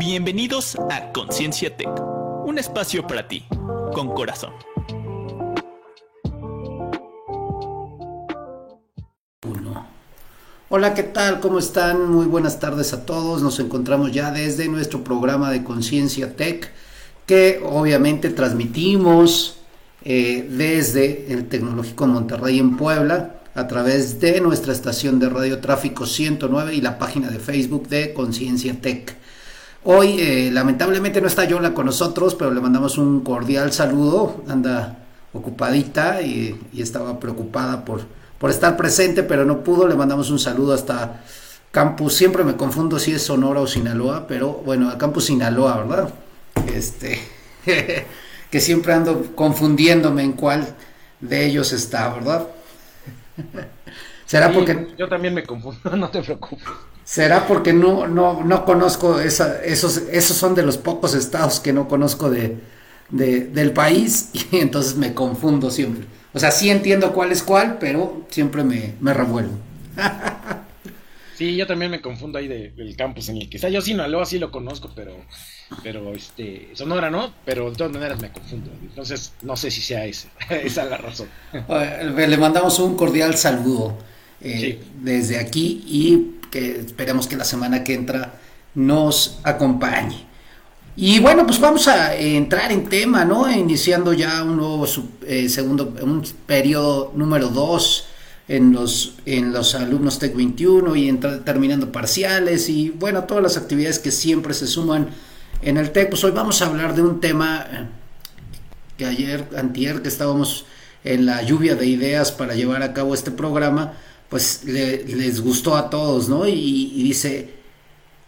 Bienvenidos a Conciencia Tech, un espacio para ti, con corazón. Hola, ¿qué tal? ¿Cómo están? Muy buenas tardes a todos. Nos encontramos ya desde nuestro programa de Conciencia Tech, que obviamente transmitimos eh, desde el Tecnológico Monterrey en Puebla a través de nuestra estación de radio Tráfico 109 y la página de Facebook de Conciencia Tech. Hoy eh, lamentablemente no está Yola con nosotros, pero le mandamos un cordial saludo. Anda ocupadita y, estaba preocupada por, por estar presente, pero no pudo. Le mandamos un saludo hasta Campus. Siempre me confundo si es Sonora o Sinaloa, pero bueno, a Campus Sinaloa, ¿verdad? Este, que siempre ando confundiéndome en cuál de ellos está, ¿verdad? ¿Será porque... Yo también me confundo, no te preocupes. ¿Será porque no, no, no conozco esa, esos, esos son de los pocos estados que no conozco de, del país y entonces me confundo siempre? O sea, sí entiendo cuál es cuál, pero siempre me, me revuelvo. Sí, yo también me confundo ahí del campus en el que está. Yo Sinaloa sí lo conozco, pero, pero este, Sonora no, pero de todas maneras me confundo. Entonces, no sé si sea ese. esa es la razón. Le mandamos un cordial saludo eh, desde aquí y que esperemos que la semana que entra nos acompañe. Y bueno, pues vamos a entrar en tema, ¿no? Iniciando ya un nuevo eh, segundo, un periodo número 2 en los, en los alumnos TEC 21 y terminando parciales y bueno, todas las actividades que siempre se suman en el TEC. Pues hoy vamos a hablar de un tema eh, que ayer, antier, que estábamos en la lluvia de ideas para llevar a cabo este programa, pues les gustó a todos, ¿no? Y, dice,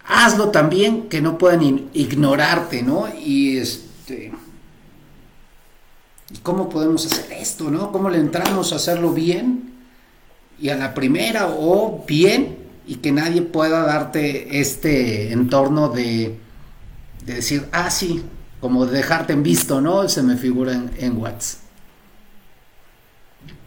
hazlo también que no puedan ignorarte, ¿no? Y este... ¿Cómo podemos hacer esto, no? ¿Cómo le entramos a hacerlo bien? y a la primera o bien y que nadie pueda darte este entorno de, decir, ah, sí, como de dejarte en visto, ¿no? Se me figura en, en WhatsApp.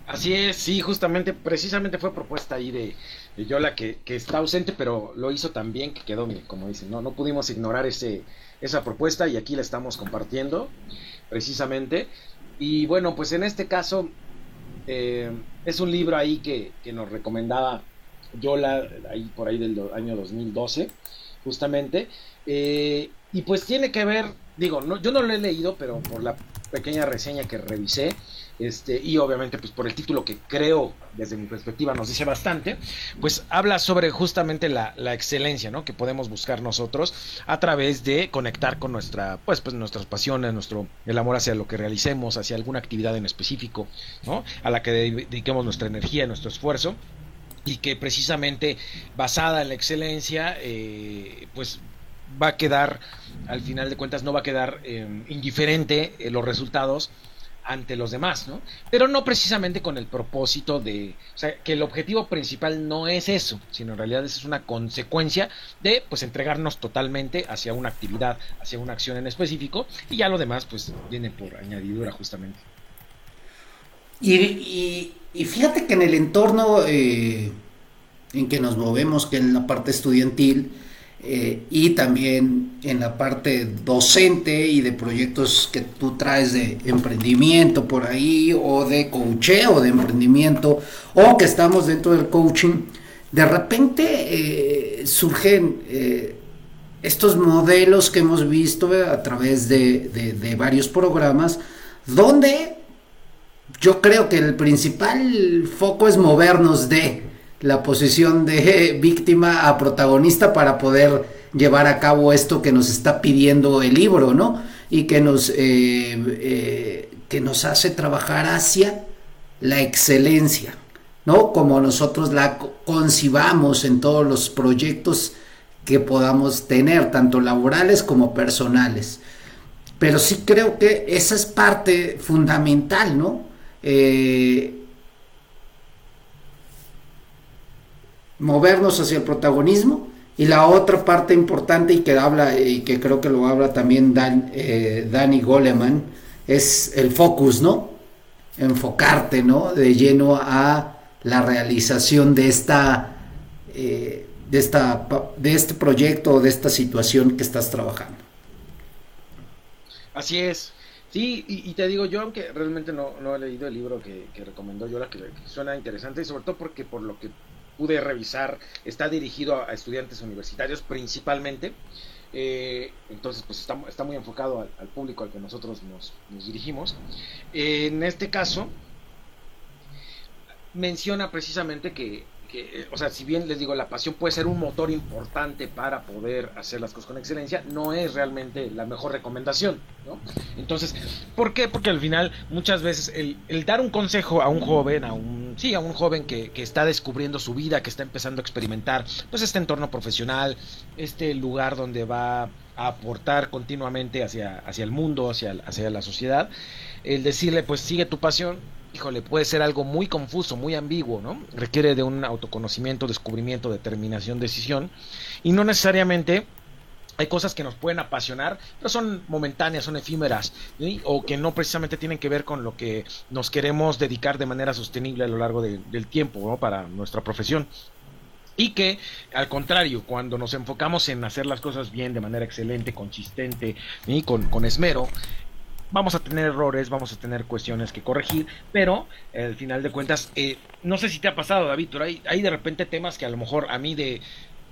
Así es, sí, justamente, precisamente fue propuesta ahí de, Yola que, está ausente, pero lo hizo tan bien que quedó, como dicen, no, no pudimos ignorar ese, esa propuesta y aquí la estamos compartiendo, precisamente. Y bueno, pues en este caso, eh, es un libro ahí que, nos recomendaba Yola, ahí por ahí del año 2012, justamente. Eh, y pues tiene que ver, digo, no, yo no lo he leído, pero por la pequeña reseña que revisé, este, y obviamente pues por el título que creo desde mi perspectiva nos dice bastante, pues habla sobre justamente la, excelencia, ¿no? Que podemos buscar nosotros a través de conectar con nuestra, pues, pues nuestras pasiones, nuestro, el amor hacia lo que realicemos, hacia alguna actividad en específico, ¿no? A la que dediquemos nuestra energía, nuestro esfuerzo y que precisamente basada en la excelencia, eh, pues va a quedar, al final de cuentas, no va a quedar eh, indiferente eh, los resultados ante los demás, ¿no? Pero no precisamente con el propósito de, o sea, que el objetivo principal no es eso, sino en realidad es una consecuencia de, pues, entregarnos totalmente hacia una actividad, hacia una acción en específico, y ya lo demás, pues, viene por añadidura justamente. Y, fíjate que en el entorno eh, en que nos movemos, que en la parte estudiantil, y también en la parte docente y de proyectos que tú traes de emprendimiento por ahí o de coacheo de emprendimiento o que estamos dentro del coaching, de repente eh, surgen eh, estos modelos que hemos visto a través de varios programas donde yo creo que el principal foco es movernos de la posición de víctima a protagonista para poder llevar a cabo esto que nos está pidiendo el libro, ¿no? Y que nos, eh, eh, que nos hace trabajar hacia la excelencia, ¿no? Como nosotros la concibamos en todos los proyectos que podamos tener, tanto laborales como personales. Pero sí creo que esa es parte fundamental, ¿no? Eh, movernos hacia el protagonismo. Y la otra parte importante y que habla, y que creo que lo habla también Dan, eh, Danny Goleman, es el focus, ¿no? Enfocarte, ¿no? De lleno a la realización de esta, eh, de, esta, de este proyecto, de esta situación que estás trabajando. Así es. Sí, y, te digo, yo aunque realmente no, no he leído el libro que, recomendó Yola, que, que, suena interesante, y sobre todo porque por lo que pude revisar, está dirigido a, estudiantes universitarios principalmente. Eh, entonces, pues está, está muy enfocado al, público al que nosotros nos, nos dirigimos. en este caso, menciona precisamente que eh, o sea, si bien les digo, la pasión puede ser un motor importante para poder hacer las cosas con excelencia, no es realmente la mejor recomendación, ¿no? Entonces, ¿por qué? Porque al final, muchas veces, el, dar un consejo a un joven, a un, sí, a un joven que, que, está descubriendo su vida, que está empezando a experimentar, pues este entorno profesional, este lugar donde va a aportar continuamente hacia, hacia el mundo, hacia, hacia la sociedad, el decirle, pues sigue tu pasión, híjole, puede ser algo muy confuso, muy ambiguo, ¿no? Requiere de un autoconocimiento, descubrimiento, determinación, decisión, y no necesariamente hay cosas que nos pueden apasionar, pero son momentáneas, son efímeras, o que no precisamente tienen que ver con lo que nos queremos dedicar de manera sostenible a lo largo del tiempo ¿no? para nuestra profesión. Y que, al contrario, cuando nos enfocamos en hacer las cosas bien, de manera excelente, consistente y con, con esmero, vamos a tener errores, vamos a tener cuestiones que corregir, pero al final de cuentas, eh, no sé si te ha pasado, David, pero hay, hay de repente temas que a lo mejor a mí de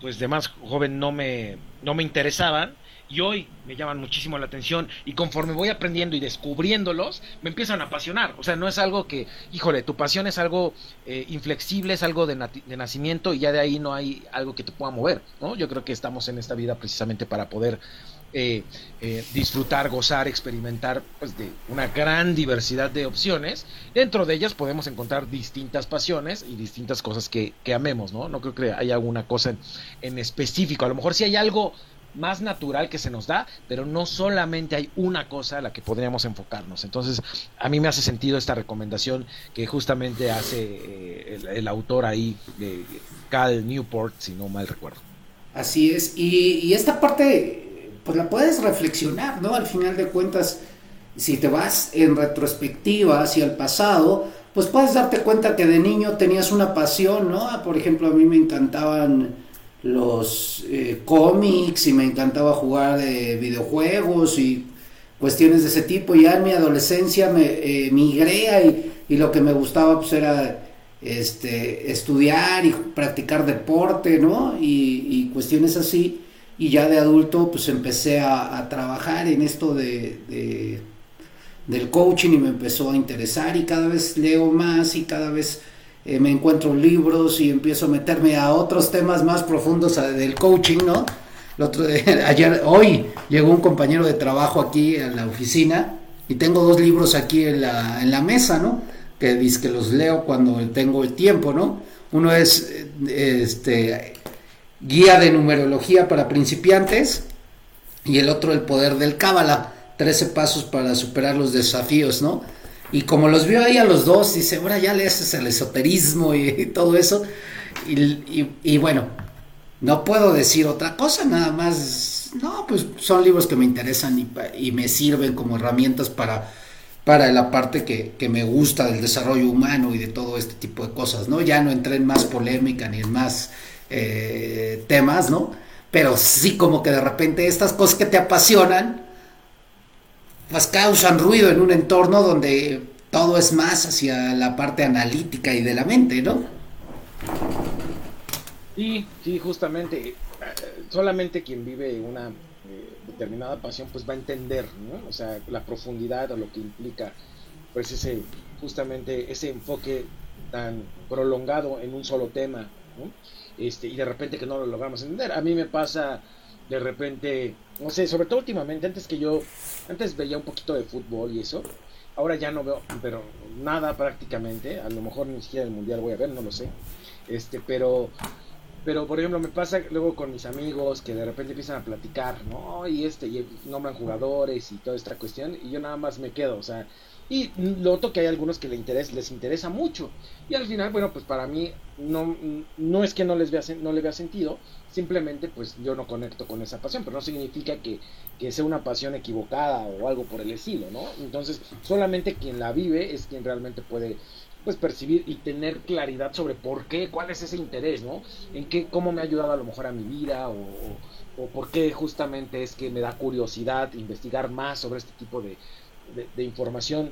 pues de más joven no me, no me interesaban y hoy me llaman muchísimo la atención y conforme voy aprendiendo y descubriéndolos, me empiezan a apasionar. O sea, no es algo que, híjole, tu pasión es algo eh, inflexible, es algo de, de, nacimiento y ya de ahí no hay algo que te pueda mover, ¿no? Yo creo que estamos en esta vida precisamente para poder eh, eh, disfrutar, gozar, experimentar pues, de una gran diversidad de opciones. Dentro de ellas podemos encontrar distintas pasiones y distintas cosas que, amemos, ¿no? No creo que haya alguna cosa en, específico. A lo mejor sí hay algo más natural que se nos da, pero no solamente hay una cosa a la que podríamos enfocarnos. Entonces, a mí me hace sentido esta recomendación que justamente hace eh, el, autor ahí de Cal Newport, si no mal recuerdo. Así es, y esta parte pues la puedes reflexionar, ¿no? Al final de cuentas, si te vas en retrospectiva hacia el pasado, pues puedes darte cuenta que de niño tenías una pasión, ¿no? Por ejemplo, a mí me encantaban los eh, cómics y me encantaba jugar de videojuegos y cuestiones de ese tipo. Ya en mi adolescencia me eh, migré y, lo que me gustaba pues era este, estudiar y practicar deporte, ¿no? Y cuestiones así y ya de adulto pues empecé a, trabajar en esto de, del coaching y me empezó a interesar y cada vez leo más y cada vez eh, me encuentro libros y empiezo a meterme a otros temas más profundos del coaching, ¿no? El otro, ayer, hoy llegó un compañero de trabajo aquí a la oficina y tengo dos libros aquí en la, en la mesa, ¿no? Que dice que los leo cuando tengo el tiempo, ¿no? Uno es eh, este guía de numerología para principiantes y el otro el poder del cábala, 13 pasos para superar los desafíos, ¿no? Y como los vio ahí a los dos, dice, ahora ya le haces el esoterismo y, todo eso. Y, bueno, no puedo decir otra cosa, nada más, no, pues son libros que me interesan y, me sirven como herramientas para, para la parte que, que, me gusta del desarrollo humano y de todo este tipo de cosas, ¿no? Ya no entré en más polémica ni en más eh, temas, ¿no? Pero sí como que de repente estas cosas que te apasionan, pues causan ruido en un entorno donde todo es más hacia la parte analítica y de la mente, ¿no? Sí, sí, justamente. Eh, solamente quien vive una eh, determinada pasión, pues va a entender, ¿no? O sea, la profundidad o lo que implica, pues ese, justamente ese enfoque tan prolongado en un solo tema, ¿no? Este, y de repente que no lo logramos entender. A mí me pasa de repente, no sé, sobre todo últimamente, antes que yo, antes veía un poquito de fútbol y eso, ahora ya no veo, pero nada prácticamente, a lo mejor ni siquiera el mundial voy a ver, no lo sé, este, pero, pero por ejemplo me pasa luego con mis amigos que de repente empiezan a platicar, ¿no? Y este, y nombran jugadores y toda esta cuestión, y yo nada más me quedo, o sea, y noto que hay algunos que les interesa, les interesa mucho. Y al final, bueno, pues para mí no, no es que no les vea, no le vea sentido, simplemente pues yo no conecto con esa pasión, pero no significa que, que, sea una pasión equivocada o algo por el estilo, ¿no? Entonces, solamente quien la vive es quien realmente puede pues percibir y tener claridad sobre por qué, cuál es ese interés, ¿no? En qué, cómo me ha ayudado a lo mejor a mi vida o, o, por qué justamente es que me da curiosidad investigar más sobre este tipo de, de, información.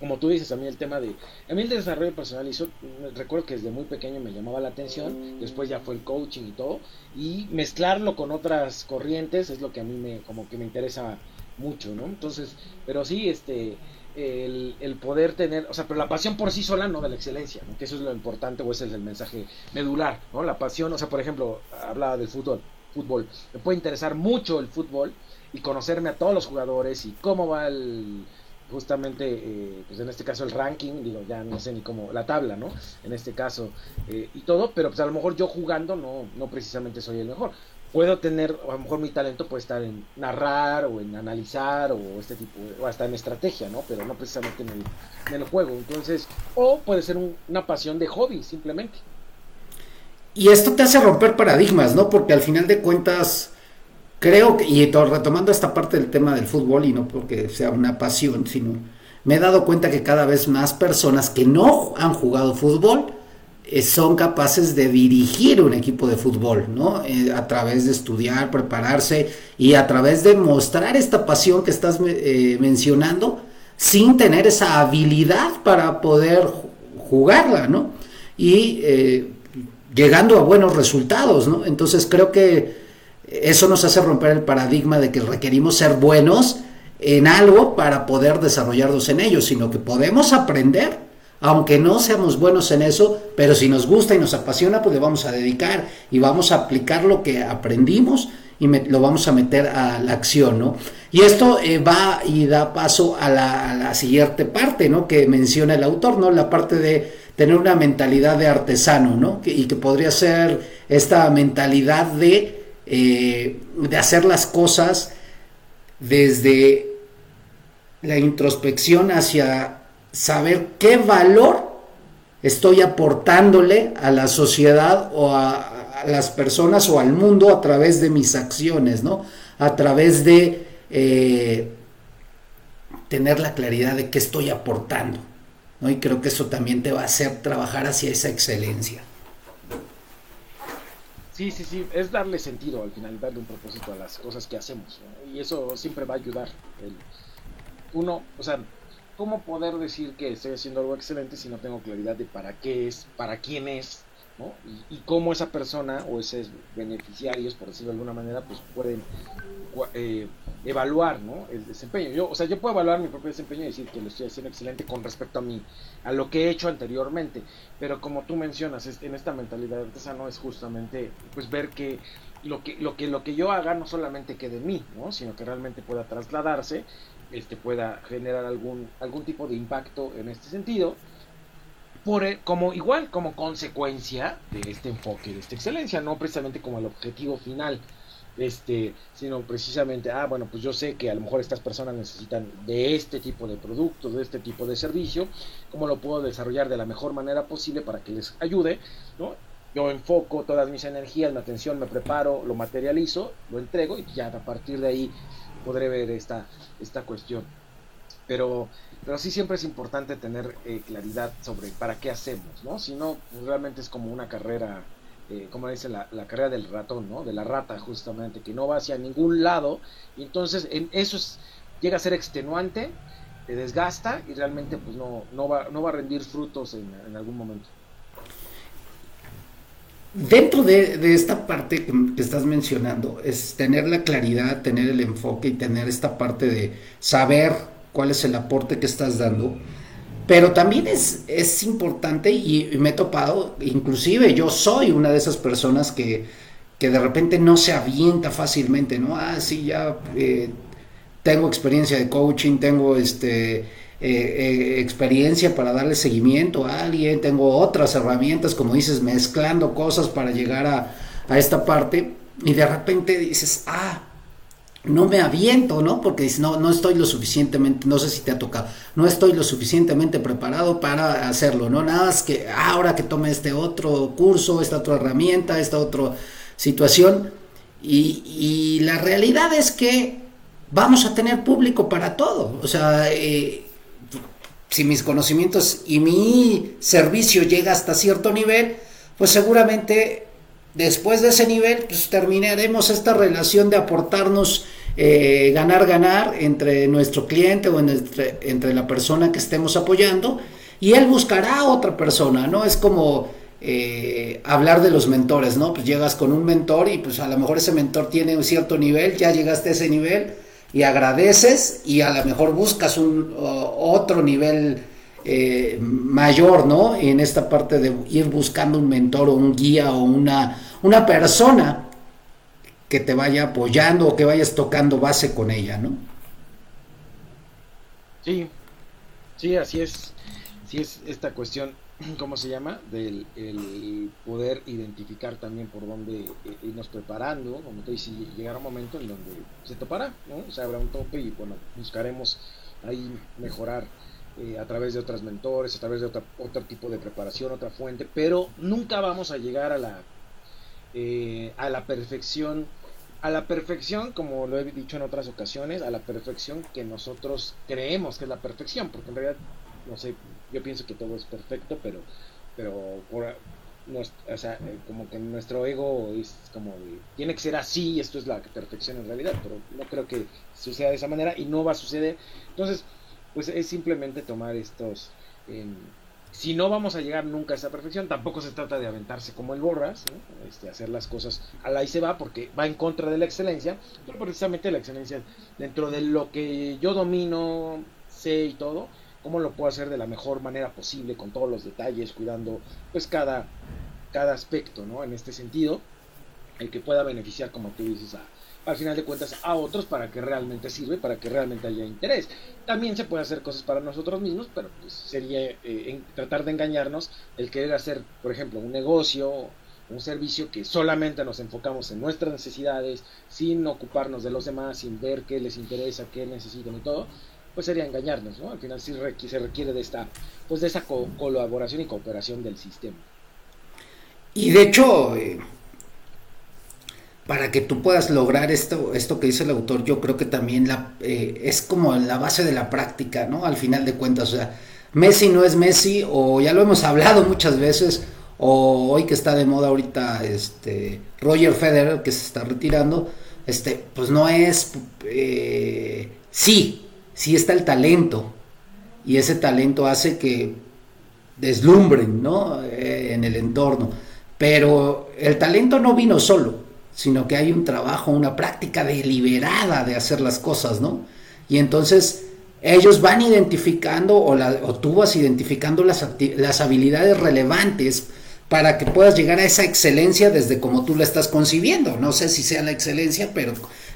Como tú dices, a mí el tema de... A mí el desarrollo personal, hizo, recuerdo que desde muy pequeño me llamaba la atención, después ya fue el coaching y todo, y mezclarlo con otras corrientes es lo que a mí me, como que me interesa mucho, ¿no? Entonces, pero sí, este, el, poder tener, o sea, pero la pasión por sí sola no de la excelencia, que eso es lo importante o ese es el mensaje medular, ¿no? La pasión, o sea, por ejemplo, hablaba del fútbol, fútbol, me puede interesar mucho el fútbol y conocerme a todos los jugadores y cómo va el, justamente, eh, pues en este caso el ranking, digo, ya no sé ni cómo, la tabla, ¿no? En este caso, eh, y todo, pero pues a lo mejor yo jugando no, no precisamente soy el mejor puedo tener, a lo mejor mi talento puede estar en narrar o en analizar o este tipo, o hasta en estrategia, ¿no? Pero no precisamente en el, juego. Entonces, o puede ser una pasión de hobby, simplemente. Y esto te hace romper paradigmas, ¿no? Porque al final de cuentas, creo que, y retomando esta parte del tema del fútbol, y no porque sea una pasión, sino me he dado cuenta que cada vez más personas que no han jugado fútbol, eh, son capaces de dirigir un equipo de fútbol, ¿no? Eh, a través de estudiar, prepararse y a través de mostrar esta pasión que estás eh, mencionando sin tener esa habilidad para poder jugarla, ¿no? Y llegando a buenos resultados, ¿no? Entonces creo que eso nos hace romper el paradigma de que requerimos ser buenos en algo para poder desarrollarnos en ello, sino que podemos aprender aunque no seamos buenos en eso, pero si nos gusta y nos apasiona, pues le vamos a dedicar y vamos a aplicar lo que aprendimos y lo vamos a meter a la acción, ¿no? Y esto eh, va y da paso a la, siguiente parte, ¿no? Que menciona el autor, ¿no? La parte de tener una mentalidad de artesano, ¿no? y que podría ser esta mentalidad de, eh, de hacer las cosas desde la introspección hacia saber qué valor estoy aportándole a la sociedad o a, las personas o al mundo a través de mis acciones, ¿no? A través de eh, tener la claridad de qué estoy aportando, ¿no? Y creo que eso también te va a hacer trabajar hacia esa excelencia. Sí, sí, sí, es darle sentido al final, darle un propósito a las cosas que hacemos, y eso siempre va a ayudar. uno, o sea, ¿cómo poder decir que estoy haciendo algo excelente si no tengo claridad de para qué es, para quién es, ¿no? y, cómo esa persona o esos beneficiarios, por decirlo de alguna manera, pues pueden eh, evaluar ¿no? el desempeño. Yo, o sea, yo puedo evaluar mi propio desempeño y decir que lo estoy haciendo excelente con respecto a mí, a lo que he hecho anteriormente, pero como tú mencionas, en esta mentalidad artesano es justamente pues ver que lo que, lo que lo que yo haga no solamente quede en mí, ¿no? sino que realmente pueda trasladarse este, pueda generar algún, algún tipo de impacto en este sentido, como igual como consecuencia de este enfoque, de esta excelencia, no precisamente como el objetivo final, este, sino precisamente, ah, bueno, pues yo sé que a lo mejor estas personas necesitan de este tipo de producto, de este tipo de servicio, cómo lo puedo desarrollar de la mejor manera posible para que les ayude, ¿no? Yo enfoco todas mis energías, mi atención, me preparo, lo materializo, lo entrego y ya a partir de ahí podré ver esta, esta cuestión. Pero, pero sí siempre es importante tener eh, claridad sobre para qué hacemos, ¿no? Si no, pues realmente es como una carrera, eh, como dice la, la, carrera del ratón, ¿no? De la rata justamente, que no va hacia ningún lado. Y entonces en eso es, llega a ser extenuante, te desgasta y realmente pues no, no, va, no va a rendir frutos en, en algún momento. Dentro de, esta parte que, estás mencionando, es tener la claridad, tener el enfoque y tener esta parte de saber cuál es el aporte que estás dando. Pero también es, es importante y, me he topado, inclusive yo soy una de esas personas que, que de repente no se avienta fácilmente, ¿no? Ah, sí, ya eh, tengo experiencia de coaching, tengo este eh, eh, experiencia para darle seguimiento a alguien, tengo otras herramientas, como dices, mezclando cosas para llegar a, esta parte y de repente dices, ah, no me aviento, ¿no? Porque no, no estoy lo suficientemente, no sé si te ha tocado, no estoy lo suficientemente preparado para hacerlo, ¿no? Nada más que ahora que tome este otro curso, esta otra herramienta, esta otra situación. Y, y la realidad es que vamos a tener público para todo. O sea, eh, si mis conocimientos y mi servicio llega hasta cierto nivel, pues seguramente después de ese nivel, pues terminaremos esta relación de aportarnos eh, ganar, ganar entre nuestro cliente o entre, la persona que estemos apoyando y él buscará a otra persona, ¿no? Es como eh, hablar de los mentores, ¿no? Pues llegas con un mentor y pues a lo mejor ese mentor tiene un cierto nivel, ya llegaste a ese nivel y agradeces y a lo mejor buscas un otro nivel eh, mayor, ¿no? En esta parte de ir buscando un mentor o un guía o una, una persona que te vaya apoyando o que vayas tocando base con ella, ¿no? Sí, sí, así es. Sí es esta cuestión, ¿cómo se llama? Del el poder identificar también por dónde eh, irnos preparando, como te dice, llegará un momento en donde se topará, ¿no? O sea, habrá un tope y bueno, buscaremos ahí mejorar eh, a través de otros mentores, a través de otra, otro tipo de preparación, otra fuente, pero nunca vamos a llegar a la, eh, a la perfección a la perfección, como lo he dicho en otras ocasiones, a la perfección que nosotros creemos que es la perfección, porque en realidad, no sé, yo pienso que todo es perfecto, pero, pero por, o sea, eh, como que nuestro ego es como tiene que ser así, esto es la perfección en realidad, pero no creo que suceda de esa manera y no va a suceder. Entonces, pues es simplemente tomar estos... Em, si no vamos a llegar nunca a esa perfección, tampoco se trata de aventarse como el borras, este, hacer las cosas a la y se va, porque va en contra de la excelencia, pero precisamente la excelencia dentro de lo que yo domino, sé y todo, cómo lo puedo hacer de la mejor manera posible, con todos los detalles, cuidando pues cada, cada aspecto, ¿no? En este sentido, el que pueda beneficiar, como tú dices, a, al final de cuentas a otros para que realmente sirve, para que realmente haya interés. También se puede hacer cosas para nosotros mismos, pero pues sería eh, tratar de engañarnos el querer hacer, por ejemplo, un negocio, un servicio que solamente nos enfocamos en nuestras necesidades, sin ocuparnos de los demás, sin ver qué les interesa, qué necesitan y todo, pues sería engañarnos, ¿no? Al final sí se requiere de esta, pues de esa colaboración y cooperación del sistema. Y de hecho, eh, para que tú puedas lograr esto, esto que dice el autor, yo creo que también la, eh, es como la base de la práctica, ¿no? Al final de cuentas, o sea, Messi no es Messi, o ya lo hemos hablado muchas veces, o hoy que está de moda ahorita, este, Roger Federer, que se está retirando, este, pues no es, eh, sí, sí está el talento, y ese talento hace que deslumbren, ¿no? Eh, en el entorno, pero el talento no vino solo, sino que hay un trabajo, una práctica deliberada de hacer las cosas, ¿no? Y entonces ellos van identificando o, tú vas identificando las, las habilidades relevantes para que puedas llegar a esa excelencia desde como tú la estás concibiendo. No sé si sea la excelencia, pero,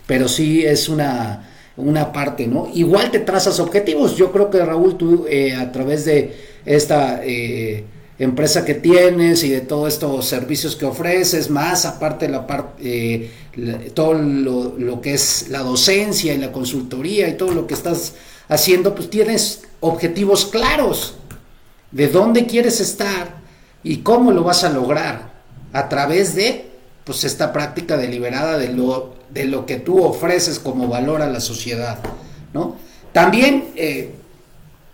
pero sí es una, una parte, ¿no? Igual te trazas objetivos. Yo creo que Raúl, tú eh, a través de esta... Eh, empresa que tienes y de todos estos servicios que ofreces, más aparte la parte, eh, todo lo, que es la docencia y la consultoría y todo lo que estás haciendo, pues tienes objetivos claros de dónde quieres estar y cómo lo vas a lograr a través de pues esta práctica deliberada de lo, de lo que tú ofreces como valor a la sociedad, ¿no? También, eh,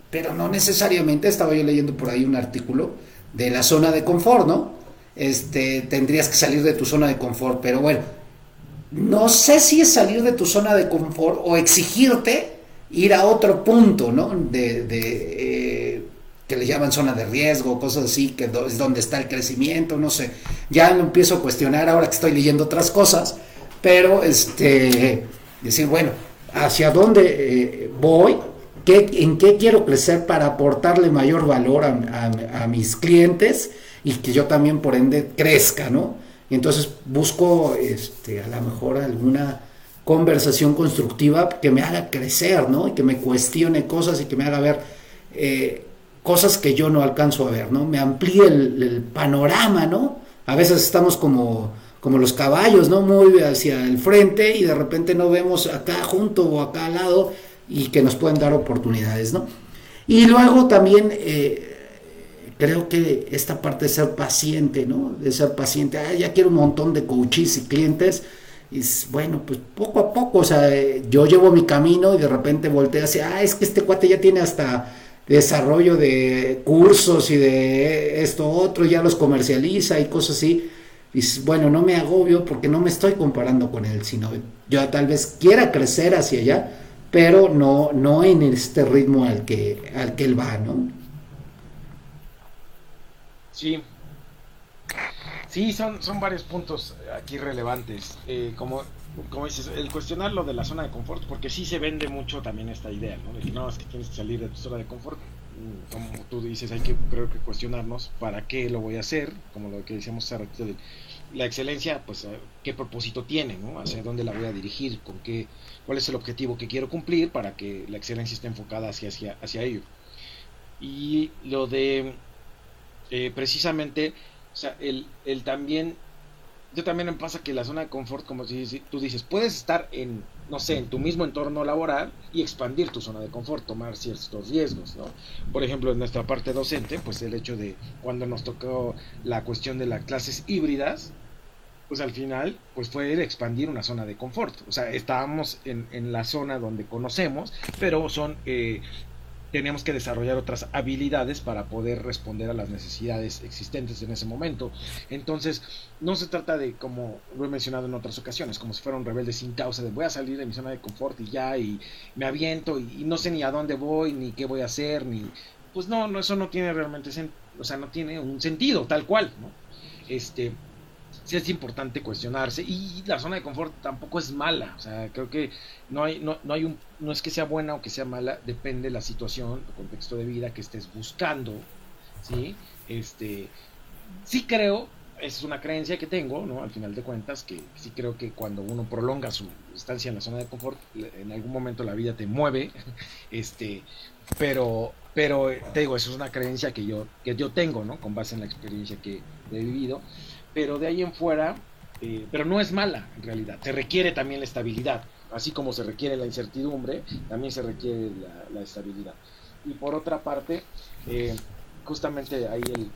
pero no necesariamente, estaba yo leyendo por ahí un artículo, de la zona de confort, ¿no? Este, tendrías que salir de tu zona de confort, pero bueno, no sé si es salir de tu zona de confort o exigirte ir a otro punto, ¿no? De, eh, que le llaman zona de riesgo, cosas así, que es donde está el crecimiento, no sé. Ya lo empiezo a cuestionar ahora que estoy leyendo otras cosas, pero este, decir, bueno, ¿hacia dónde eh, voy? En qué quiero crecer para aportarle mayor valor a, mis clientes y que yo también por ende crezca, ¿no? Y entonces busco este, a lo mejor alguna conversación constructiva que me haga crecer, ¿no? Y que me cuestione cosas y que me haga ver eh, cosas que yo no alcanzo a ver, ¿no? Me amplíe el, panorama, ¿no? A veces estamos como, como los caballos, ¿no? Muy hacia el frente y de repente no vemos acá junto o acá al lado y que nos pueden dar oportunidades, ¿no? Y luego también eh, creo que esta parte de ser paciente, ¿no? De ser paciente, ah, ya quiero un montón de coaches y clientes, y bueno, pues poco a poco, o sea, yo llevo mi camino y de repente volteo hacia, ah, es que este cuate ya tiene hasta desarrollo de cursos y de esto otro, ya los comercializa y cosas así. Y bueno, no me agobio porque no me estoy comparando con él, sino yo tal vez quiera crecer hacia allá, pero no, no en este ritmo al que, al que él va, ¿no? Sí. Sí, son, son varios puntos aquí relevantes. Eh, como, como dices, el cuestionar lo de la zona de confort, porque sí se vende mucho también esta idea, ¿no? De que no, es que tienes que salir de tu zona de confort. Como tú dices, hay que creo que cuestionarnos para qué lo voy a hacer, como lo que decíamos hace ratito de la excelencia, pues eh, qué propósito tiene, ¿no? Hacia dónde la voy a dirigir, con qué, cuál es el objetivo que quiero cumplir para que la excelencia esté enfocada hacia, hacia, hacia ello. Y lo de eh, precisamente, o sea, el, el también, yo también me pasa que la zona de confort, como si, tú dices, puedes estar en, no sé, en tu mismo entorno laboral y expandir tu zona de confort, tomar ciertos riesgos, ¿no? Por ejemplo, en nuestra parte docente, pues el hecho de cuando nos tocó la cuestión de las clases híbridas, pues al final, pues fue el expandir una zona de confort. O sea, estábamos en, en la zona donde conocemos, pero son eh, tenemos que desarrollar otras habilidades para poder responder a las necesidades existentes en ese momento. Entonces, no se trata de, como lo he mencionado en otras ocasiones, como si fuera un rebelde sin causa, de voy a salir de mi zona de confort y ya, y me aviento y, no sé ni a dónde voy, ni qué voy a hacer, ni... Pues no, no eso no tiene realmente, o sea, no tiene un sentido tal cual, ¿no? Este, sí es importante cuestionarse y la zona de confort tampoco es mala, o sea, creo que no hay, no, no hay un, no es que sea buena o que sea mala, depende de la situación, el contexto de vida que estés buscando, ¿sí? Este, sí creo, es una creencia que tengo, ¿no? Al final de cuentas, que sí creo que cuando uno prolonga su estancia en la zona de confort, en algún momento la vida te mueve, este, pero, pero te digo, eso es una creencia que yo, que yo tengo, ¿no? Con base en la experiencia que he vivido pero de ahí en fuera, eh, pero no es mala en realidad, se requiere también la estabilidad, así como se requiere la incertidumbre, también se requiere la, estabilidad. Y por otra parte, eh, justamente ahí el,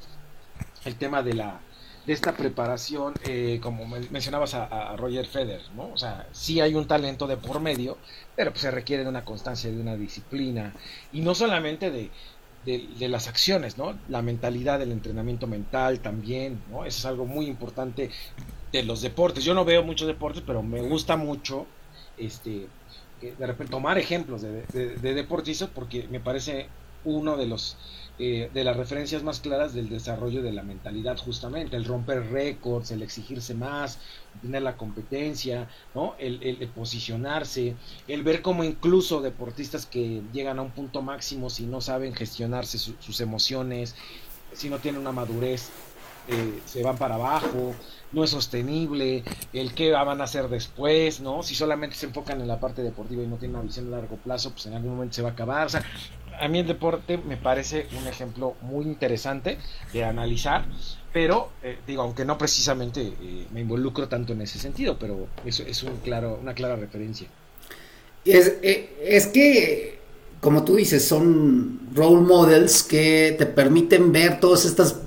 el, tema de la de esta preparación, eh, como mencionabas a, Roger Federer, ¿no? O sea, sí hay un talento de por medio, pero pues se requiere de una constancia, de una disciplina, y no solamente de, de, las acciones, ¿no? La mentalidad del entrenamiento mental también, ¿no? Eso es algo muy importante de los deportes. Yo no veo muchos deportes, pero me gusta mucho este de repente tomar ejemplos de, de deportistas porque me parece uno de los eh, de las referencias más claras del desarrollo de la mentalidad justamente, el romper récords, el exigirse más, tener la competencia, ¿no? El, posicionarse, el ver como incluso deportistas que llegan a un punto máximo si no saben gestionarse sus emociones, si no tienen una madurez, eh, se van para abajo, no es sostenible, el qué van a hacer después, ¿no? Si solamente se enfocan en la parte deportiva y no tienen una visión a largo plazo, pues en algún momento se va a acabar. O sea, a mí el deporte me parece un ejemplo muy interesante de analizar, pero eh, digo, aunque no precisamente eh, me involucro tanto en ese sentido, pero eso es un claro, una clara referencia. Es, eh, es que, como tú dices, son role models que te permiten ver todas estas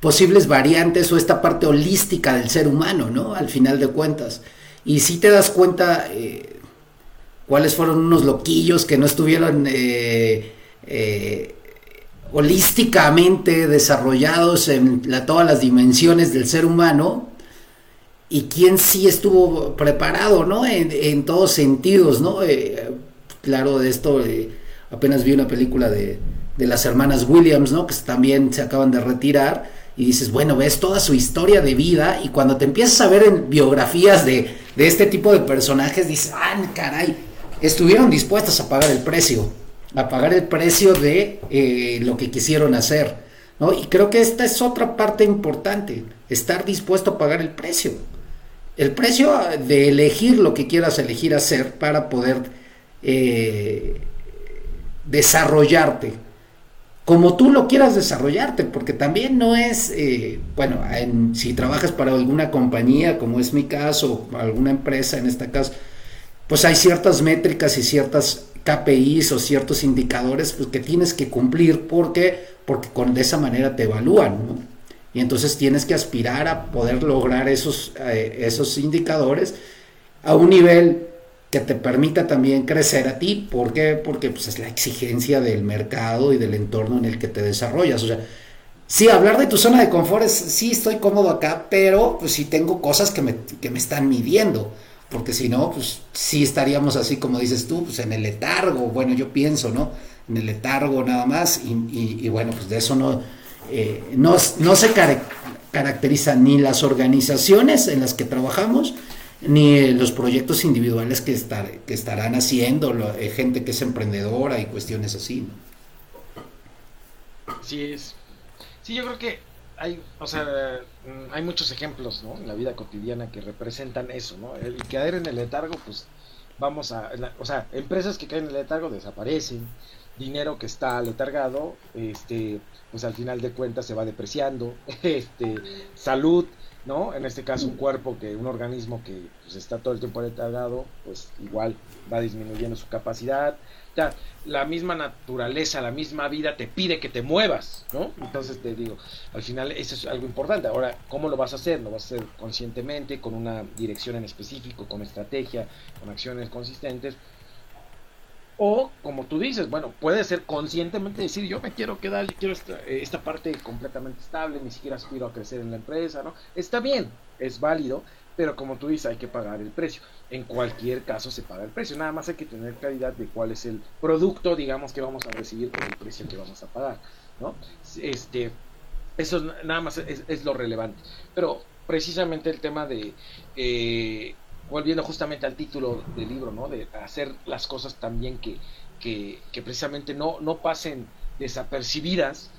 posibles variantes o esta parte holística del ser humano, ¿no? Al final de cuentas. Y si te das cuenta, cuáles fueron unos loquillos que no estuvieron eh, eh, holísticamente desarrollados en todas las dimensiones del ser humano y quién sí estuvo preparado, ¿no? En, todos sentidos, ¿no? Eh, claro, de esto apenas vi una película de, las hermanas Williams, ¿no? Que también se acaban de retirar y dices, bueno, ves toda su historia de vida y cuando te empiezas a ver en biografías de, de este tipo de personajes, dices, ah, caray, estuvieron dispuestas a pagar el precio, a pagar el precio de eh, lo que quisieron hacer. ¿no? Y creo que esta es otra parte importante, estar dispuesto a pagar el precio. El precio de elegir lo que quieras elegir hacer para poder eh, desarrollarte como tú lo quieras desarrollarte, porque también no es, eh, bueno, si trabajas para alguna compañía, como es mi caso, alguna empresa en este caso, pues hay ciertas métricas y ciertas KPIs o ciertos indicadores pues, que tienes que cumplir porque, porque con, de esa manera te evalúan, ¿no? Y entonces tienes que aspirar a poder lograr esos, eh, esos indicadores a un nivel que te permita también crecer a ti. Porque pues, es la exigencia del mercado y del entorno en el que te desarrollas. O sea, sí, hablar de tu zona de confort es, sí, estoy cómodo acá, pero pues sí tengo cosas que me, que me están midiendo. Porque si no, pues sí estaríamos así como dices tú, pues en el letargo, bueno, yo pienso, ¿no? En el letargo nada más. Y, bueno, pues de eso no, eh, no, no se caracterizan ni las organizaciones en las que trabajamos, ni los proyectos individuales que, estar, que estarán haciendo, eh, gente que es emprendedora y cuestiones así. Sí, es. Sí, yo creo que hay, o sea, mm, hay muchos ejemplos, ¿no? En la vida cotidiana que representan eso, ¿no? El caer en el letargo, pues vamos a, o sea, empresas que caen en el letargo desaparecen, dinero que está letargado, este, pues al final de cuentas se va depreciando, este, salud, ¿no? En este caso un cuerpo que, un organismo que pues, está todo el tiempo letargado, pues igual va disminuyendo su capacidad, la misma naturaleza, la misma vida te pide que te muevas, ¿no? Entonces te digo, al final eso es algo importante. Ahora, ¿cómo lo vas a hacer? ¿Lo vas a hacer conscientemente, con una dirección en específico, con estrategia, con acciones consistentes? O, como tú dices, bueno, puede ser conscientemente decir, yo me quiero quedar, yo quiero esta, eh, esta parte completamente estable, ni siquiera aspiro a crecer en la empresa, ¿no? Está bien, es válido, pero como tú dices, hay que pagar el precio. En cualquier caso se paga el precio, nada más hay que tener claridad de cuál es el producto, digamos, que vamos a recibir por el precio que vamos a pagar, ¿no? Este, eso nada más es, lo relevante. Pero precisamente el tema de, eh, volviendo justamente al título del libro, ¿no? De hacer las cosas también que, que, que precisamente no, no pasen desapercibidas,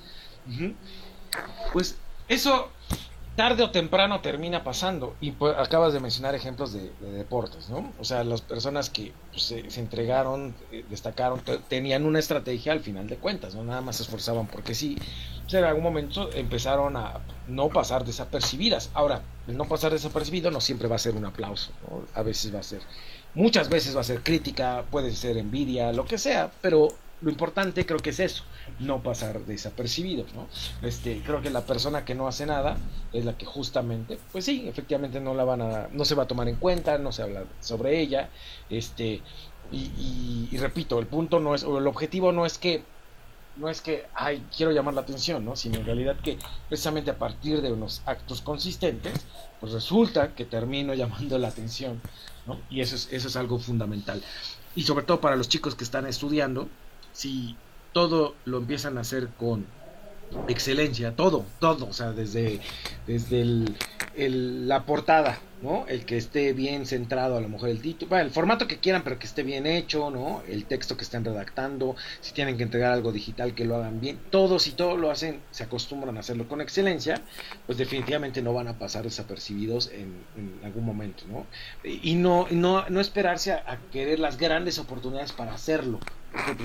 pues eso tarde o temprano termina pasando. Y pues, acabas de mencionar ejemplos de, deportes, ¿no? O sea, las personas que pues, se, entregaron, eh, destacaron, tenían una estrategia al final de cuentas, ¿no? Nada más se esforzaban porque sí. O sea, en algún momento empezaron a no pasar desapercibidas. Ahora, el no pasar desapercibido no siempre va a ser un aplauso, A veces va a ser, muchas veces va a ser crítica, puede ser envidia, lo que sea, pero lo importante creo que es eso, no pasar desapercibido, ¿no? Este, creo que la persona que no hace nada es la que justamente, pues sí, efectivamente no la van a, no se va a tomar en cuenta, no se habla sobre ella, este, y, repito, el punto no es, o el objetivo no es que no es que, ay, quiero llamar la atención, ¿no? Sino en realidad que precisamente a partir de unos actos consistentes, pues resulta que termino llamando la atención, ¿no? Y eso es, eso es algo fundamental. Y sobre todo para los chicos que están estudiando, si todo lo empiezan a hacer con excelencia, todo, todo, o sea, desde, desde el, la portada, ¿no? El que esté bien centrado, a lo mejor el título, el formato que quieran, pero que esté bien hecho, ¿no? El texto que estén redactando, si tienen que entregar algo digital, que lo hagan bien, todos y todo lo hacen, se acostumbran a hacerlo con excelencia, pues definitivamente no van a pasar desapercibidos en, algún momento, ¿no? Y no, no, no esperarse a, a querer las grandes oportunidades para hacerlo,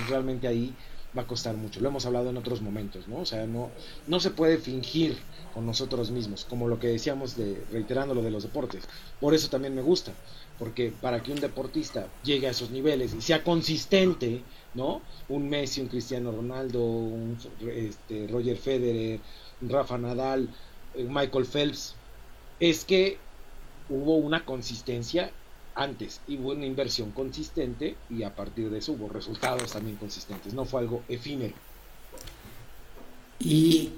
realmente ahí va a costar mucho. Lo hemos hablado en otros momentos, ¿no? O sea, no, no se puede fingir con nosotros mismos, como lo que decíamos de, reiterando lo de los deportes. Por eso también me gusta, porque para que un deportista llegue a esos niveles y sea consistente, ¿no? Un Messi, un Cristiano Ronaldo, un este, Roger Federer, Rafa Nadal, eh, Michael Phelps, es que hubo una consistencia antes y hubo una inversión consistente y a partir de eso hubo resultados también consistentes, no fue algo efímero. Y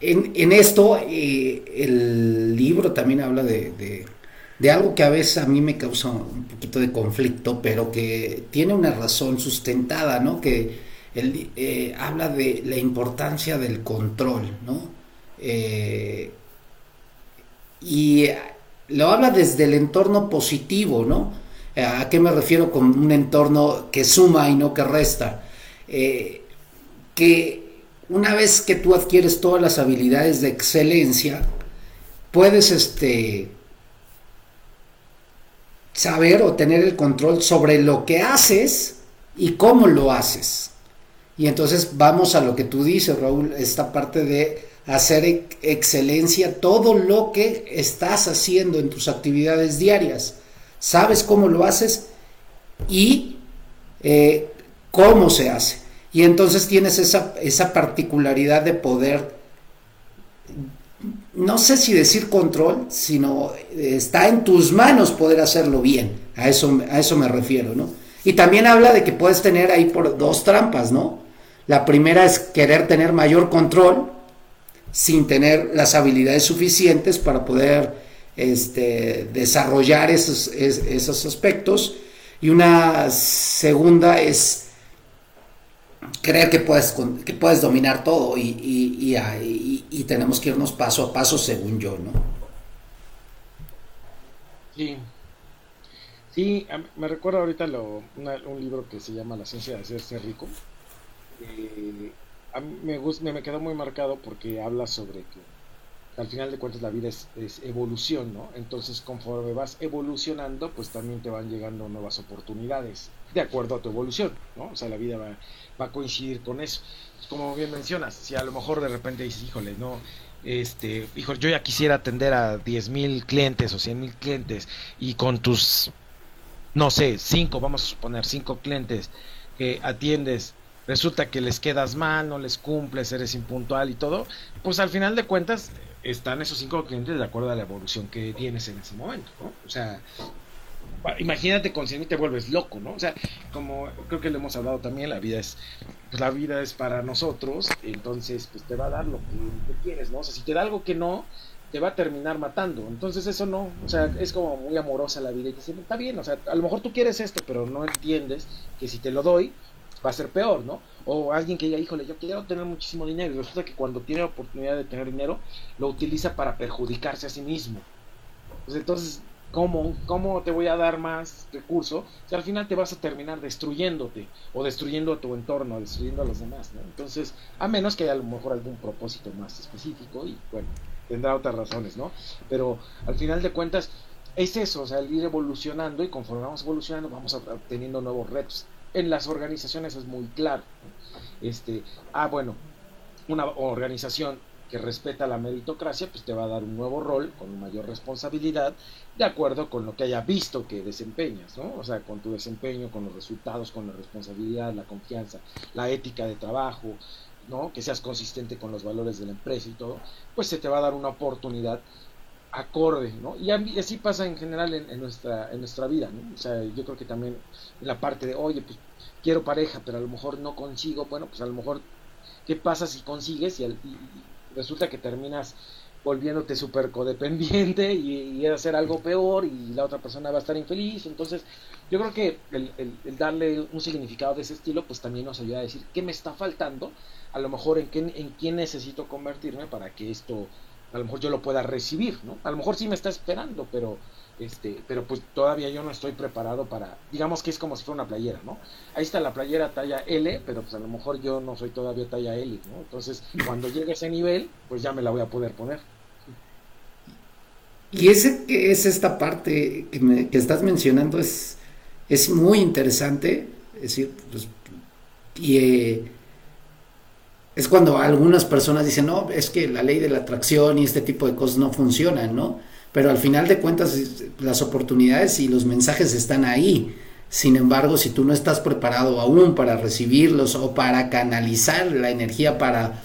en, esto eh, el libro también habla de, algo que a veces a mí me causa un poquito de conflicto, pero que tiene una razón sustentada, ¿no? Que él eh, habla de la importancia del control, ¿no? Eh, y lo habla desde el entorno positivo, ¿no? ¿A qué me refiero con un entorno que suma y no que resta? Eh, que una vez que tú adquieres todas las habilidades de excelencia, puedes este, saber o tener el control sobre lo que haces y cómo lo haces. Y entonces vamos a lo que tú dices, Raúl, esta parte de hacer excelencia todo lo que estás haciendo en tus actividades diarias. Sabes cómo lo haces y eh, cómo se hace. Y entonces tienes esa, esa particularidad de poder no sé si decir control, sino está en tus manos poder hacerlo bien. A eso, a eso me refiero, ¿no? Y también habla de que puedes tener ahí por dos trampas, ¿no? La primera es querer tener mayor control sin tener las habilidades suficientes para poder este, desarrollar esos, esos aspectos. Y una segunda es creer que puedes, que puedes dominar todo y, y, tenemos que irnos paso a paso según yo, ¿no? Sí. Sí, me recuerdo ahorita lo, un libro que se llama La ciencia de hacerse rico. Eh, a me, me quedó muy marcado porque habla sobre que al final de cuentas la vida es, evolución, ¿no? Entonces conforme vas evolucionando, pues también te van llegando nuevas oportunidades, de acuerdo a tu evolución, ¿no? O sea, la vida va, va a coincidir con eso. Como bien mencionas, si a lo mejor de repente dices, híjole, no, este, híjole, yo ya quisiera atender a 10 mil clientes o 100 mil clientes y con tus, no sé, cinco, vamos a suponer, cinco clientes que atiendes resulta que les quedas mal, no les cumples, eres impuntual y todo, pues al final de cuentas están esos cinco clientes de acuerdo a la evolución que tienes en ese momento, ¿no? O sea, imagínate con 100 y te vuelves loco, ¿no? O sea, como creo que le hemos hablado también, la vida es, pues la vida es para nosotros, entonces pues te va a dar lo que, quieres, ¿no? O sea, si te da algo que no, te va a terminar matando. Entonces eso no, o sea, es como muy amorosa la vida y te dice, está bien, o sea, a lo mejor tú quieres esto, pero no entiendes que si te lo doy, va a ser peor, ¿no? O alguien que diga, híjole, yo quiero tener muchísimo dinero y resulta que cuando tiene la oportunidad de tener dinero, lo utiliza para perjudicarse a sí mismo. Pues entonces, ¿cómo, ¿cómo te voy a dar más recursos? Si al final te vas a terminar destruyéndote o destruyendo a tu entorno, destruyendo a los demás, ¿no? Entonces, a menos que haya a lo mejor algún propósito más específico y bueno, tendrá otras razones, ¿no? Pero al final de cuentas, es eso, o sea, el ir evolucionando y conforme vamos evolucionando vamos obteniendo nuevos retos en las organizaciones es muy claro. Este, ah, bueno, una organización que respeta la meritocracia, pues te va a dar un nuevo rol con mayor responsabilidad, de acuerdo con lo que haya visto que desempeñas, ¿no? O sea, con tu desempeño, con los resultados, con la responsabilidad, la confianza, la ética de trabajo, ¿no? Que seas consistente con los valores de la empresa y todo, pues se te va a dar una oportunidad acorde, ¿no? Y así pasa en general en, nuestra, en nuestra vida, ¿no? O sea, yo creo que también en la parte de, oye, pues quiero pareja, pero a lo mejor no consigo, bueno, pues a lo mejor, ¿qué pasa si consigues y, resulta que terminas volviéndote súper codependiente y, y, hacer algo peor y la otra persona va a estar infeliz? Entonces, yo creo que el, el, darle un significado de ese estilo, pues también nos ayuda a decir qué me está faltando, a lo mejor en, qué, en quién necesito convertirme para que esto a lo mejor yo lo pueda recibir, ¿no? A lo mejor sí me está esperando, pero este, pero pues todavía yo no estoy preparado para, digamos que es como si fuera una playera, ¿no? Ahí está la playera talla L, pero pues a lo mejor yo no soy todavía talla L, ¿no? Entonces, cuando llegue a ese nivel, pues ya me la voy a poder poner. Y ese que es esta parte que, me, que estás mencionando es, es muy interesante, es decir, pues, y eh, es cuando algunas personas dicen, no, es que la ley de la atracción y este tipo de cosas no funcionan, ¿no? Pero al final de cuentas las oportunidades y los mensajes están ahí. Sin embargo, si tú no estás preparado aún para recibirlos o para canalizar la energía para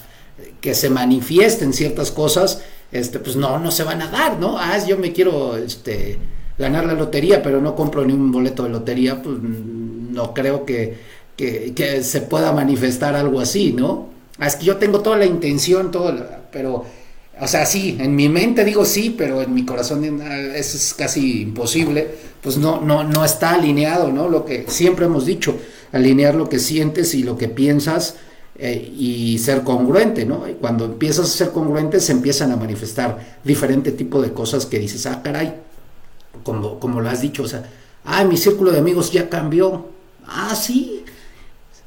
que se manifiesten ciertas cosas, este, pues no, no se van a dar, ¿no? Ah, yo me quiero este, ganar la lotería, pero no compro ni un boleto de lotería, pues no creo que, que, que se pueda manifestar algo así, ¿no? Ah, es que yo tengo toda la intención, todo, pero, o sea, sí, en mi mente digo sí, pero en mi corazón eso es casi imposible, pues no, no, no está alineado, ¿no? Lo que siempre hemos dicho, alinear lo que sientes y lo que piensas eh, y ser congruente, ¿no? Y cuando empiezas a ser congruente se empiezan a manifestar diferente tipo de cosas que dices, ah, caray, como, como lo has dicho, o sea, ah, mi círculo de amigos ya cambió, ah, sí,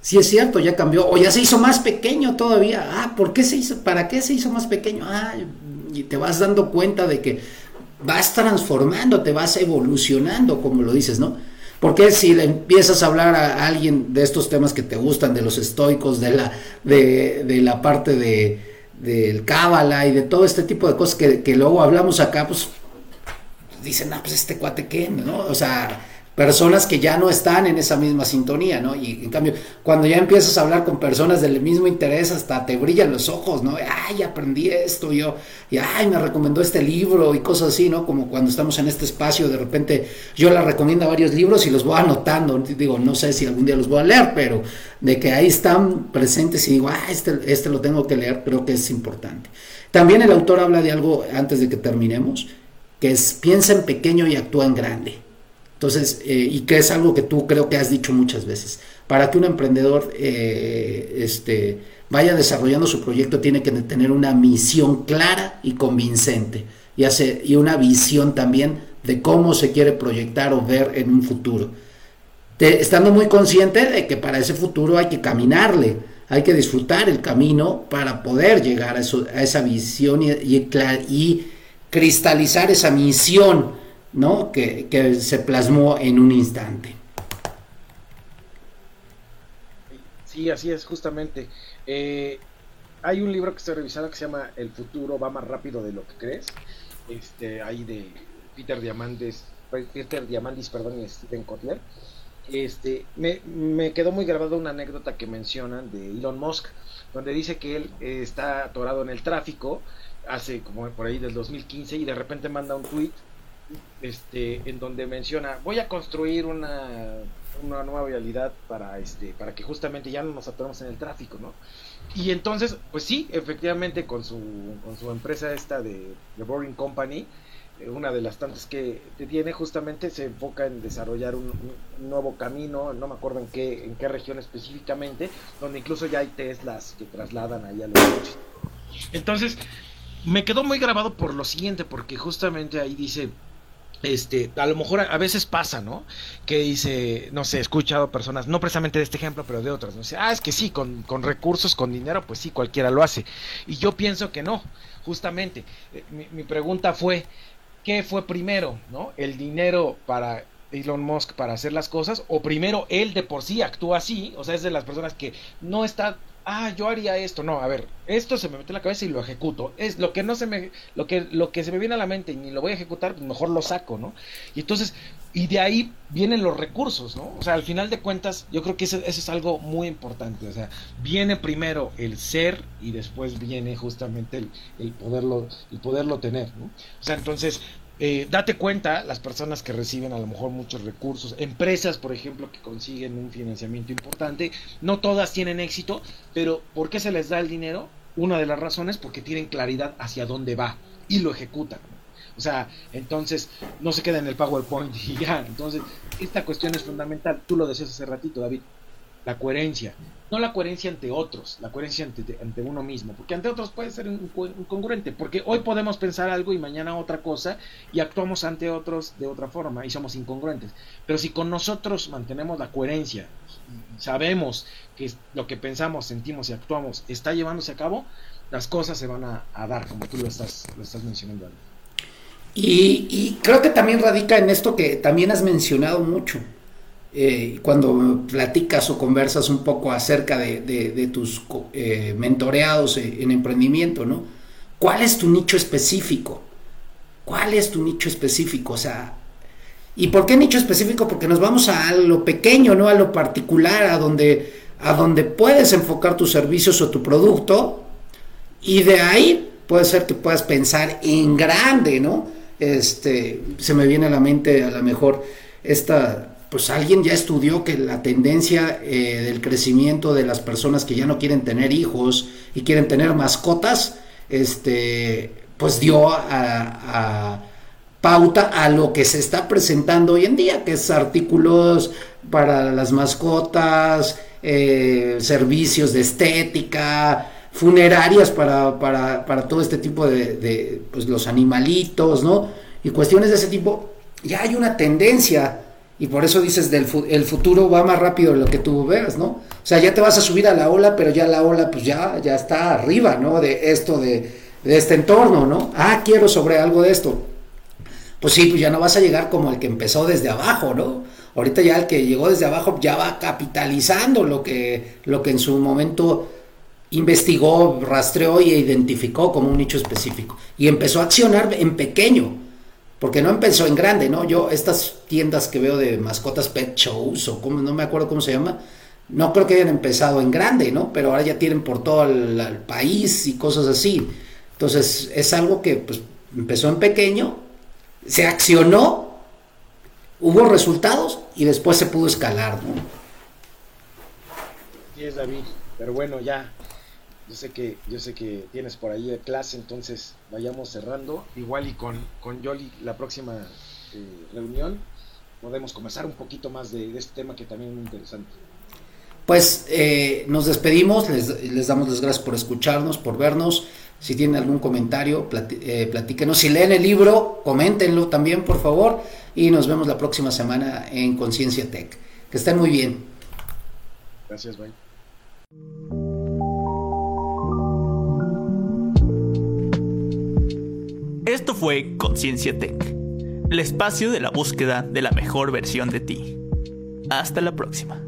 si es cierto, ya cambió, o ya se hizo más pequeño todavía. Ah, ¿por qué se hizo? ¿Para qué se hizo más pequeño? Ah, y te vas dando cuenta de que vas transformando, te vas evolucionando, como lo dices, ¿no? Porque si le empiezas a hablar a alguien de estos temas que te gustan, de los estoicos, de la, de, de la parte de, del cábala y de todo este tipo de cosas que, que luego hablamos acá, pues dicen, ah, pues este cuate qué, ¿no? O sea, personas que ya no están en esa misma sintonía, ¿no? Y en cambio, cuando ya empiezas a hablar con personas del mismo interés, hasta te brillan los ojos, ¿no? Ay, aprendí esto, yo, y ay, me recomendó este libro y cosas así, ¿no? Como cuando estamos en este espacio, de repente yo le recomiendo varios libros y los voy anotando, digo, no sé si algún día los voy a leer, pero de que ahí están presentes y digo, ah, este, este lo tengo que leer, creo que es importante. También el autor habla de algo antes de que terminemos, que es piensa en pequeño y actúa en grande. Entonces, eh, y que es algo que tú creo que has dicho muchas veces. Para que un emprendedor eh, este, vaya desarrollando su proyecto, tiene que tener una misión clara y convincente. Y, una visión también de cómo se quiere proyectar o ver en un futuro. estando muy consciente de que para ese futuro hay que caminarle, hay que disfrutar el camino para poder llegar a, esa visión y cristalizar esa misión ¿no? Que, se plasmó en un instante. Sí, así es, justamente. Eh, hay un libro que estoy revisando que se llama El futuro va más rápido de lo que crees. Este, ahí de Peter Diamandis, Peter Diamandis, perdón, y Steven Kotler. Este, me, me quedó muy grabada una anécdota que mencionan de Elon Musk, donde dice que él eh, está atorado en el tráfico hace como por ahí del 2015 y de repente manda un tweet este, en donde menciona, voy a construir una, una nueva realidad para, este, para que justamente ya no nos atoremos en el tráfico, ¿no? Y entonces, pues sí, efectivamente con su, con su empresa esta de The Boring Company, eh, una de las tantas que tiene, justamente se enfoca en desarrollar un, nuevo camino, no me acuerdo en qué, en qué región específicamente, donde incluso ya hay Teslas que trasladan ahí a los coches. Entonces, me quedó muy grabado por lo siguiente, porque justamente ahí dice, este, a lo mejor a, veces pasa, ¿no? Que dice, no sé, he escuchado personas, no precisamente de este ejemplo, pero de otras, ¿no? Dice, ah, es que sí, con, con recursos, con dinero, pues sí, cualquiera lo hace. Y yo pienso que no, justamente. Eh, mi, mi pregunta fue, ¿qué fue primero, ¿no? ¿El dinero para Elon Musk para hacer las cosas? ¿O primero él de por sí actúa así? O sea, es de las personas que no está ah, yo haría esto. No, a ver, esto se me mete en la cabeza y lo ejecuto. Es lo que no se me, lo que, lo que se me viene a la mente y ni lo voy a ejecutar, pues mejor lo saco, ¿no? Y entonces, y de ahí vienen los recursos, ¿no? O sea, al final de cuentas, yo creo que eso, eso es algo muy importante. O sea, viene primero el ser y después viene justamente el, el poderlo, el poderlo tener, ¿no? O sea, entonces, eh, date cuenta, las personas que reciben a lo mejor muchos recursos, empresas, por ejemplo, que consiguen un financiamiento importante, no todas tienen éxito, pero ¿por qué se les da el dinero? Una de las razones porque tienen claridad hacia dónde va y lo ejecutan. O sea, entonces no se queda en el PowerPoint y ya. Entonces, esta cuestión es fundamental. Tú lo decías hace ratito, David la coherencia. No la coherencia ante otros, la coherencia ante, ante uno mismo, porque ante otros puede ser incongruente, porque hoy podemos pensar algo y mañana otra cosa y actuamos ante otros de otra forma y somos incongruentes. Pero si con nosotros mantenemos la coherencia, sabemos que lo que pensamos, sentimos y actuamos está llevándose a cabo, las cosas se van a, dar, como tú lo estás, lo estás mencionando. Y, y creo que también radica en esto que también has mencionado mucho, eh, cuando platicas o conversas un poco acerca de, tus eh, mentoreados en emprendimiento, ¿no? ¿Cuál es tu nicho específico? ¿Cuál es tu nicho específico? O sea, ¿y por qué nicho específico? Porque nos vamos a lo pequeño, ¿no? A lo particular, a donde, a donde puedes enfocar tus servicios o tu producto y de ahí puede ser que puedas pensar en grande, ¿no? Este, se me viene a la mente a lo mejor esta pues alguien ya estudió que la tendencia eh, del crecimiento de las personas que ya no quieren tener hijos y quieren tener mascotas, este, pues dio a, pauta a lo que se está presentando hoy en día, que es artículos para las mascotas, eh, servicios de estética, funerarias para, para, para todo este tipo de, de, pues los animalitos, ¿no? Y cuestiones de ese tipo, ya hay una tendencia y por eso dices, del el futuro va más rápido de lo que tú veas, ¿no? O sea, ya te vas a subir a la ola, pero ya la ola pues ya, ya está arriba, ¿no? De esto, de, de este entorno, ¿no? Ah, quiero sobre algo de esto. Pues sí, pues ya no vas a llegar como el que empezó desde abajo, ¿no? Ahorita ya el que llegó desde abajo ya va capitalizando lo que, lo que en su momento investigó, rastreó y identificó como un nicho específico. Y empezó a accionar en pequeño porque no empezó en grande, ¿no? Yo, estas tiendas que veo de mascotas pet shows o como, no me acuerdo cómo se llama, no creo que hayan empezado en grande, ¿no? Pero ahora ya tienen por todo el, país y cosas así. Entonces, es algo que pues, empezó en pequeño, se accionó, hubo resultados y después se pudo escalar, ¿no? Sí, es David, pero bueno, ya yo sé que yo sé que tienes por ahí de clase, entonces vayamos cerrando. Igual y con, con Yoli la próxima eh, reunión podemos conversar un poquito más de, este tema que también es muy interesante. Pues eh, nos despedimos, les, damos las gracias por escucharnos, por vernos. Si tienen algún comentario, eh, platíquenos. Si leen el libro, coméntenlo también, por favor. Y nos vemos la próxima semana en Conciencia Tech. Que estén muy bien. Gracias, bye. Esto fue Conciencia Tech, el espacio de la búsqueda de la mejor versión de ti. Hasta la próxima.